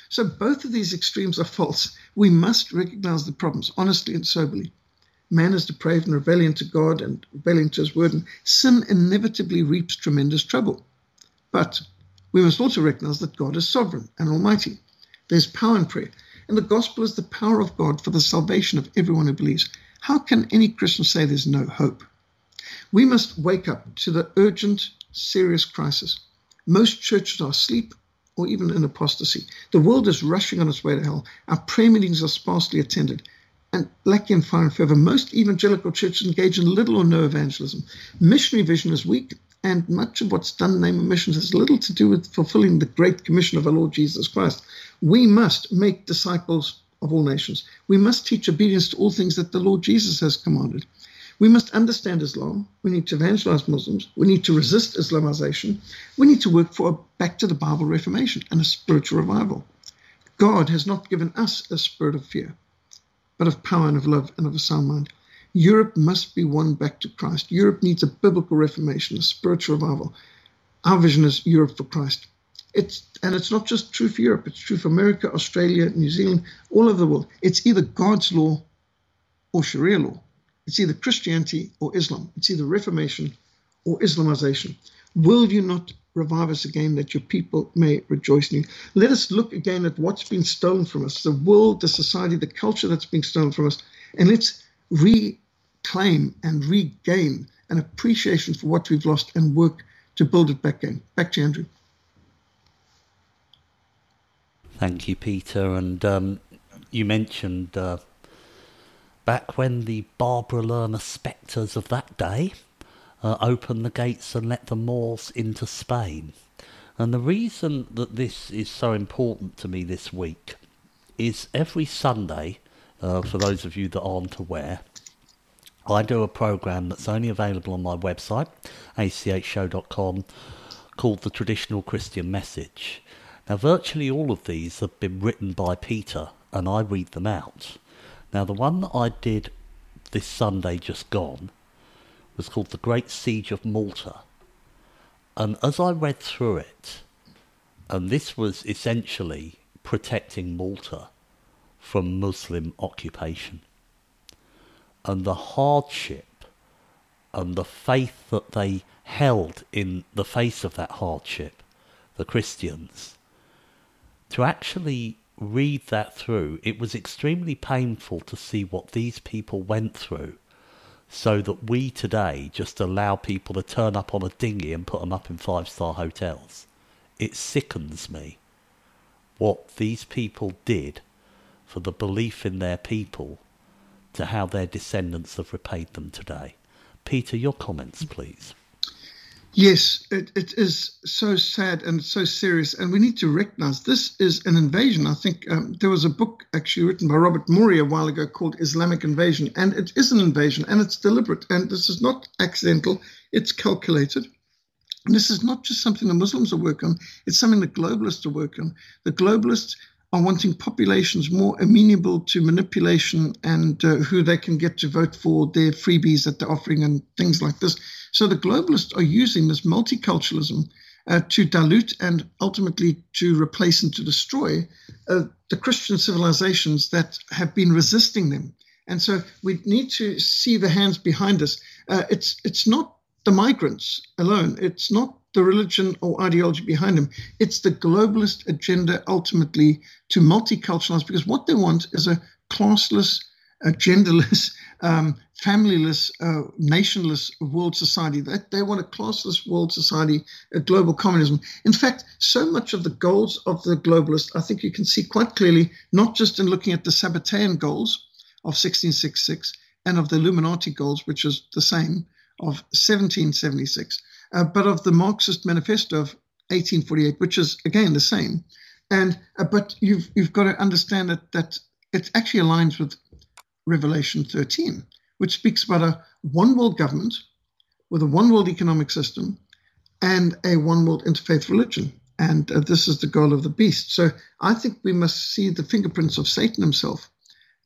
So both of these extremes are false. We must recognize the problems honestly and soberly. Man is depraved and rebellion to God and rebellion to his word, and sin inevitably reaps tremendous trouble. But we must also recognize that God is sovereign and almighty. There's power in prayer. And the gospel is the power of God for the salvation of everyone who believes. How can any Christian say there's no hope? We must wake up to the urgent, serious crisis. Most churches are asleep or even in apostasy. The world is rushing on its way to hell. Our prayer meetings are sparsely attended and lacking in fire and fervor. Most evangelical churches engage in little or no evangelism. Missionary vision is weak, and much of what's done in the name of missions has little to do with fulfilling the great commission of our Lord Jesus Christ. We must make disciples of all nations. We must teach obedience to all things that the Lord Jesus has commanded. We must understand Islam. We need to evangelize Muslims. We need to resist Islamization. We need to work for a back to the Bible reformation and a spiritual revival. God has not given us a spirit of fear, but of power and of love and of a sound mind. Europe must be won back to Christ. Europe needs a biblical reformation, a spiritual revival. Our vision is Europe for Christ. It's and it's not just true for Europe, it's true for America, Australia, New Zealand, all over the world. It's either God's law or Sharia law. It's either Christianity or Islam. It's either Reformation or Islamization. Will you not revive us again that your people may rejoice in you? Let us look again at what's been stolen from us the world, the society, the culture that's been stolen from us, and let's reclaim and regain an appreciation for what we've lost and work to build it back again. Back to Andrew. Thank you, Peter. And um, you mentioned uh, back when the Barbara Lerner Spectres of that day uh, opened the gates and let the Moors into Spain. And the reason that this is so important to me this week is every Sunday, uh, for those of you that aren't aware, I do a program that's only available on my website, achshow.com, called The Traditional Christian Message. Now, virtually all of these have been written by Peter, and I read them out. Now, the one that I did this Sunday just gone was called The Great Siege of Malta. And as I read through it, and this was essentially protecting Malta from Muslim occupation. And the hardship and the faith that they held in the face of that hardship, the Christians, to actually read that through, it was extremely painful to see what these people went through so that we today just allow people to turn up on a dinghy and put them up in five star hotels. It sickens me what these people did for the belief in their people to how their descendants have repaid them today. Peter, your comments, please. Yes, it, it is so sad and so serious, and we need to recognize this is an invasion. I think um, there was a book actually written by Robert Morey a while ago called Islamic Invasion, and it is an invasion, and it's deliberate, and this is not accidental, it's calculated. And this is not just something the Muslims are working on, it's something the globalists are working on. The globalists are wanting populations more amenable to manipulation and uh, who they can get to vote for their freebies that they're offering and things like this. So the globalists are using this multiculturalism uh, to dilute and ultimately to replace and to destroy uh, the Christian civilizations that have been resisting them. And so we need to see the hands behind us. Uh, it's it's not the migrants alone. It's not the religion or ideology behind them. It's the globalist agenda ultimately to multiculturalize because what they want is a classless, a genderless, um, familyless, uh, nationless world society. They, they want a classless world society, a global communism. In fact, so much of the goals of the globalists, I think you can see quite clearly, not just in looking at the Sabbatean goals of 1666 and of the Illuminati goals, which is the same, of 1776, uh, but of the Marxist Manifesto of 1848, which is again the same. And uh, but you've you've got to understand that that it actually aligns with Revelation 13, which speaks about a one world government with a one world economic system and a one world interfaith religion. And uh, this is the goal of the beast. So I think we must see the fingerprints of Satan himself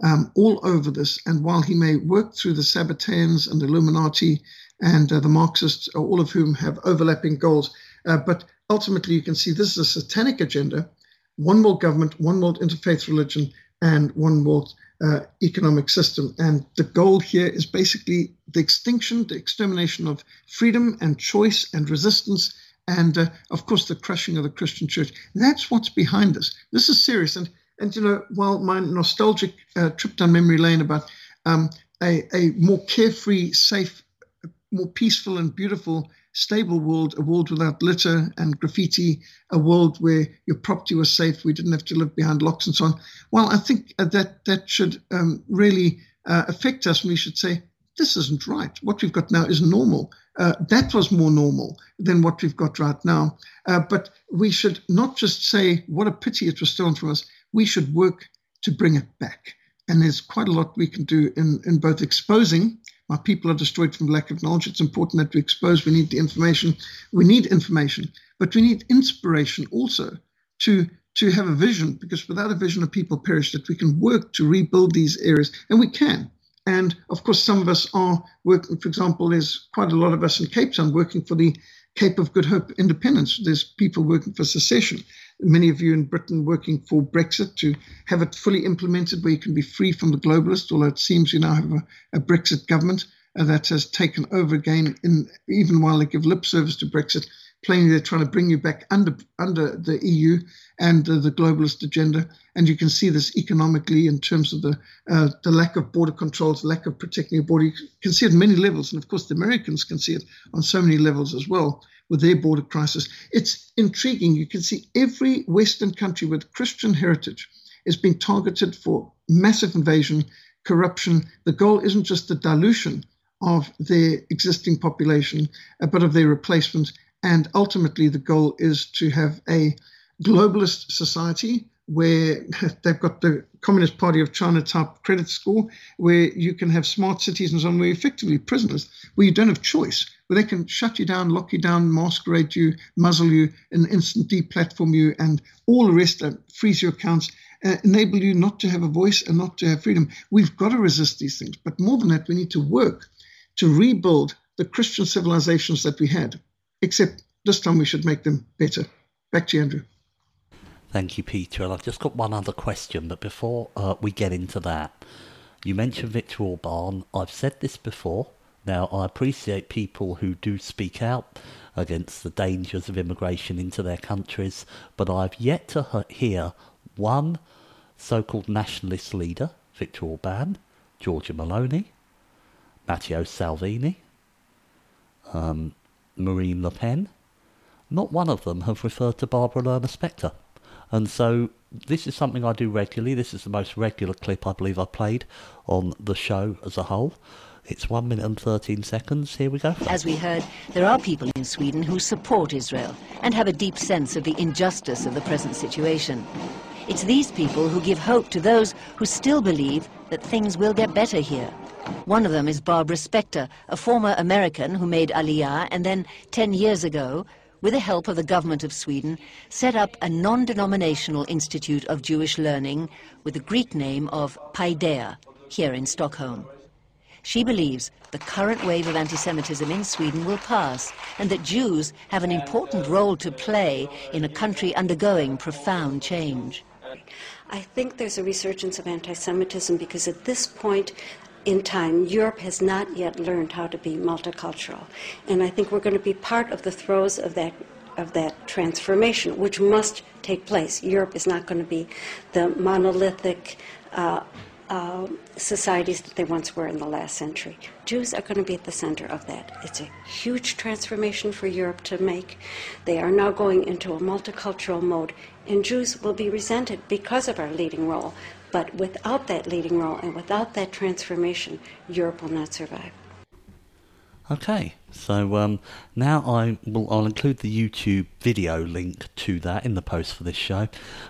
um, all over this. And while he may work through the Sabbateans and the Illuminati and uh, the Marxists, all of whom have overlapping goals, uh, but ultimately you can see this is a satanic agenda one world government, one world interfaith religion, and one world uh, economic system. And the goal here is basically the extinction, the extermination of freedom and choice and resistance. And uh, of course, the crushing of the Christian church. That's what's behind this. This is serious. And and you know, while my nostalgic uh, trip down memory lane about um, a, a more carefree, safe, more peaceful and beautiful, stable world, a world without litter and graffiti, a world where your property was safe, we didn't have to live behind locks and so on. Well, I think uh, that that should um, really uh, affect us, we should say this isn't right. What we've got now is normal. Uh, that was more normal than what we've got right now. Uh, but we should not just say what a pity it was stolen from us we should work to bring it back. And there's quite a lot we can do in, in both exposing. My people are destroyed from lack of knowledge. It's important that we expose. We need the information. We need information, but we need inspiration also to to have a vision, because without a vision, a people perish. That we can work to rebuild these areas, and we can. And of course, some of us are working. For example, there's quite a lot of us in Cape Town working for the Cape of Good Hope independence. There's people working for secession many of you in Britain working for Brexit to have it fully implemented where you can be free from the globalists, although it seems you now have a, a Brexit government uh, that has taken over again, in, even while they give lip service to Brexit. Plainly, they're trying to bring you back under under the EU and uh, the globalist agenda, and you can see this economically in terms of the uh, the lack of border controls, lack of protecting your border. You can see it many levels, and of course, the Americans can see it on so many levels as well with their border crisis. It's intriguing. You can see every Western country with Christian heritage is being targeted for massive invasion, corruption. The goal isn't just the dilution of their existing population, uh, but of their replacement. And ultimately, the goal is to have a globalist society where they've got the Communist Party of China type credit score, where you can have smart cities and so on, where effectively prisoners, where you don't have choice, where they can shut you down, lock you down, masquerade you, muzzle you, and instant deplatform you, and all the rest, uh, freeze your accounts, uh, enable you not to have a voice and not to have freedom. We've got to resist these things. But more than that, we need to work to rebuild the Christian civilizations that we had, except this time we should make them better. Back to you, Andrew. Thank you, Peter. And I've just got one other question, but before uh, we get into that, you mentioned Viktor Orban. I've said this before. Now, I appreciate people who do speak out against the dangers of immigration into their countries, but I've yet to hear one so-called nationalist leader Viktor Orban, Giorgia Meloni, Matteo Salvini, um, Marine Le Pen, not one of them have referred to Barbara Lerner Spectre. And so this is something I do regularly. This is the most regular clip I believe I played on the show as a whole. It's one minute and 13 seconds. Here we go. As we heard, there are people in Sweden who support Israel and have a deep sense of the injustice of the present situation. It's these people who give hope to those who still believe that things will get better here. One of them is Barbara Spectre, a former American who made Aliyah and then, 10 years ago, with the help of the government of Sweden, set up a non-denominational institute of Jewish learning with the Greek name of Paideia, here in Stockholm. She believes the current wave of anti-Semitism in Sweden will pass and that Jews have an important role to play in a country undergoing profound change. I think there's a resurgence of anti-Semitism because at this point in time, Europe has not yet learned how to be multicultural. And I think we're going to be part of the throes of that of that transformation, which must take place. Europe is not going to be the monolithic uh, uh, societies that they once were in the last century. Jews are going to be at the center of that. It's a huge transformation for Europe to make. They are now going into a multicultural mode, and Jews will be resented because of our leading role. But without that leading role and without that transformation, Europe will not survive. Okay, so um, now I will I'll include the YouTube video link to that in the post for this show,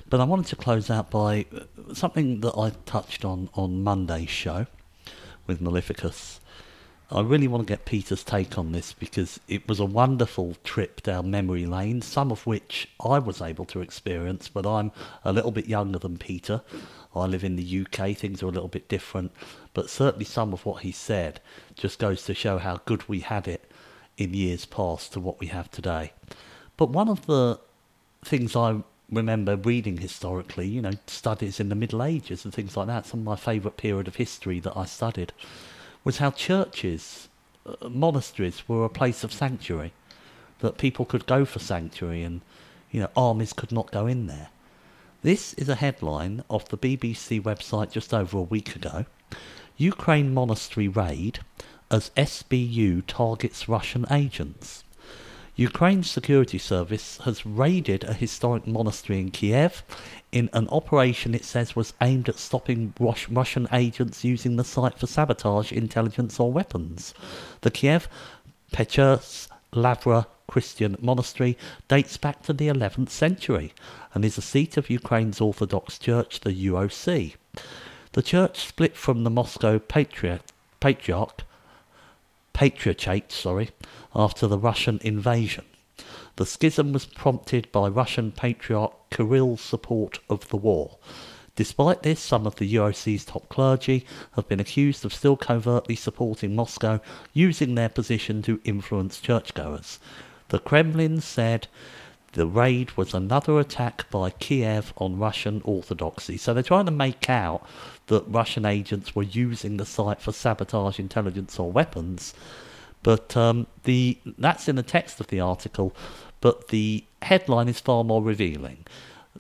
but I wanted to close out by uh, something that I touched on on Monday's show with Maleficus. I really want to get Peter's take on this because it was a wonderful trip down memory lane, some of which I was able to experience, but I'm a little bit younger than Peter. I live in the UK, things are a little bit different, but certainly some of what he said just goes to show how good we had it in years past to what we have today. But one of the things I remember reading historically, you know, studies in the Middle Ages and things like that, some of my favourite period of history that I studied, was how churches, uh, monasteries were a place of sanctuary, that people could go for sanctuary and, you know, armies could not go in there. This is a headline off the BBC website just over a week ago. Ukraine monastery raid as SBU targets Russian agents. Ukraine's security service has raided a historic monastery in Kiev in an operation it says was aimed at stopping Russian agents using the site for sabotage, intelligence, or weapons. The Kiev Pechersk Lavra Christian monastery dates back to the 11th century and is the seat of Ukraine's Orthodox Church, the UOC. The church split from the Moscow Patriarch, Patriarchate, sorry, after the Russian invasion. The schism was prompted by Russian Patriarch Kirill's support of the war. Despite this, some of the UOC's top clergy have been accused of still covertly supporting Moscow, using their position to influence churchgoers. The Kremlin said the raid was another attack by Kiev on Russian orthodoxy. So they're trying to make out that Russian agents were using the site for sabotage, intelligence, or weapons. But um, the that's in the text of the article. But the headline is far more revealing.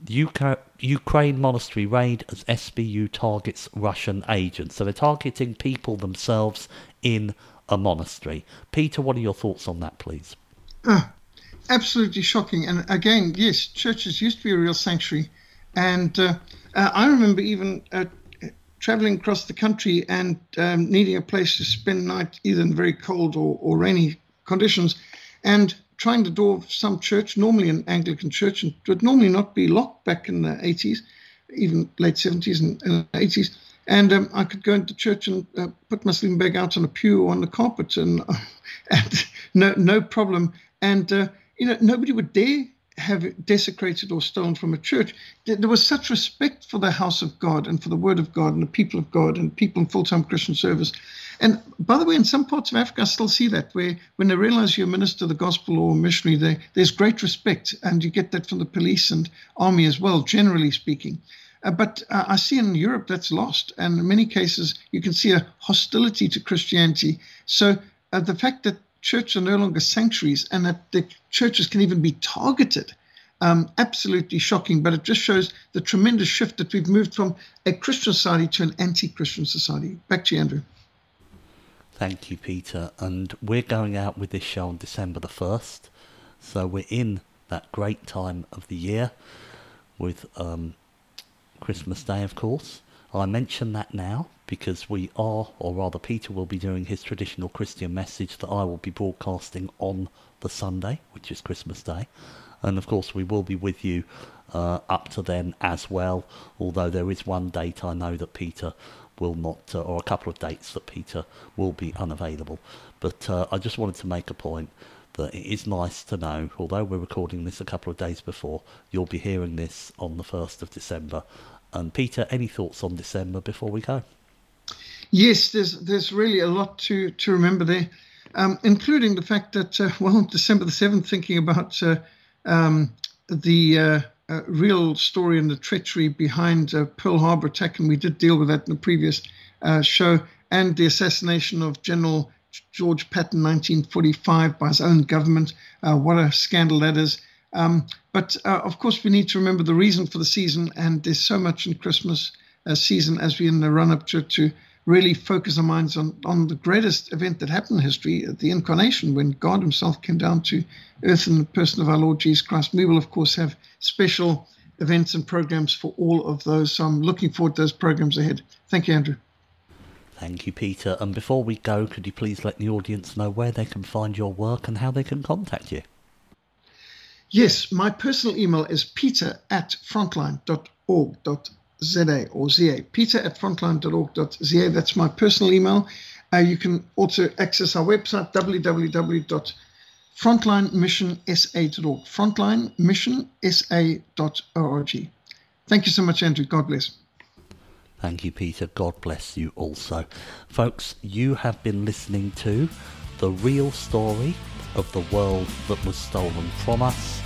UK, Ukraine monastery raid as SBU targets Russian agents. So they're targeting people themselves in a monastery. Peter, what are your thoughts on that, please? Uh, absolutely shocking. And again, yes, churches used to be a real sanctuary. And uh, uh, I remember even uh, traveling across the country and um, needing a place to spend night, either in very cold or, or rainy conditions, and trying the door of some church, normally an Anglican church, and would normally not be locked back in the 80s, even late 70s and, and 80s. And um, I could go into church and uh, put my sleeping bag out on a pew or on the carpet, and, and no no problem. And uh, you know nobody would dare have desecrated or stolen from a church. There was such respect for the house of God and for the word of God and the people of God and people in full time Christian service. And by the way, in some parts of Africa, I still see that where when they realize you're a minister of the gospel or a missionary, they, there's great respect. And you get that from the police and army as well, generally speaking. Uh, but uh, I see in Europe that's lost. And in many cases, you can see a hostility to Christianity. So uh, the fact that churches are no longer sanctuaries and that the churches can even be targeted Um, absolutely shocking, but it just shows the tremendous shift that we've moved from a Christian society to an anti Christian society. Back to you, Andrew. Thank you, Peter. And we're going out with this show on December the 1st. So we're in that great time of the year with um, Christmas Day, of course. I mention that now because we are, or rather, Peter will be doing his traditional Christian message that I will be broadcasting on the Sunday, which is Christmas Day. And of course, we will be with you uh, up to then as well, although there is one date I know that Peter will not, uh, or a couple of dates that Peter will be unavailable. But uh, I just wanted to make a point that it is nice to know, although we're recording this a couple of days before, you'll be hearing this on the 1st of December, and Peter, any thoughts on December before we go? Yes, there's there's really a lot to to remember there, um, including the fact that uh, well, December the seventh, thinking about uh, um, the uh, uh real story and the treachery behind uh, Pearl Harbor attack, and we did deal with that in the previous uh, show, and the assassination of General George Patton, 1945, by his own government. what a scandal that is. Um, but of course, we need to remember the reason for the season, and there's so much in Christmas season as we in the run up to to really focus our minds on, on the greatest event that happened in history, uh, the incarnation, when God Himself came down to earth in the person of our Lord Jesus Christ. We will, of course, have special events and programs for all of those. So I'm looking forward to those programs ahead. Thank you, Andrew. Thank you, Peter. And before we go, could you please let the audience know where they can find your work and how they can contact you? Yes, my personal email is peter at frontline.org.za or ZA. Peter at frontline.org.za. That's my personal email. Uh, you can also access our website, www.frontlinemissionsa.org. Frontlinemissionsa.org. Thank you so much, Andrew. God bless. Thank you, Peter. God bless you also. Folks, you have been listening to The Real Story of the World That Was Stolen From Us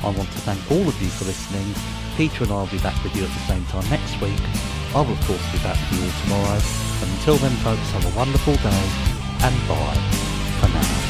I want to thank all of you for listening. Peter and I will be back with you at the same time next week. I will, of course, be back with you all tomorrow. And until then, folks, have a wonderful day and bye for now.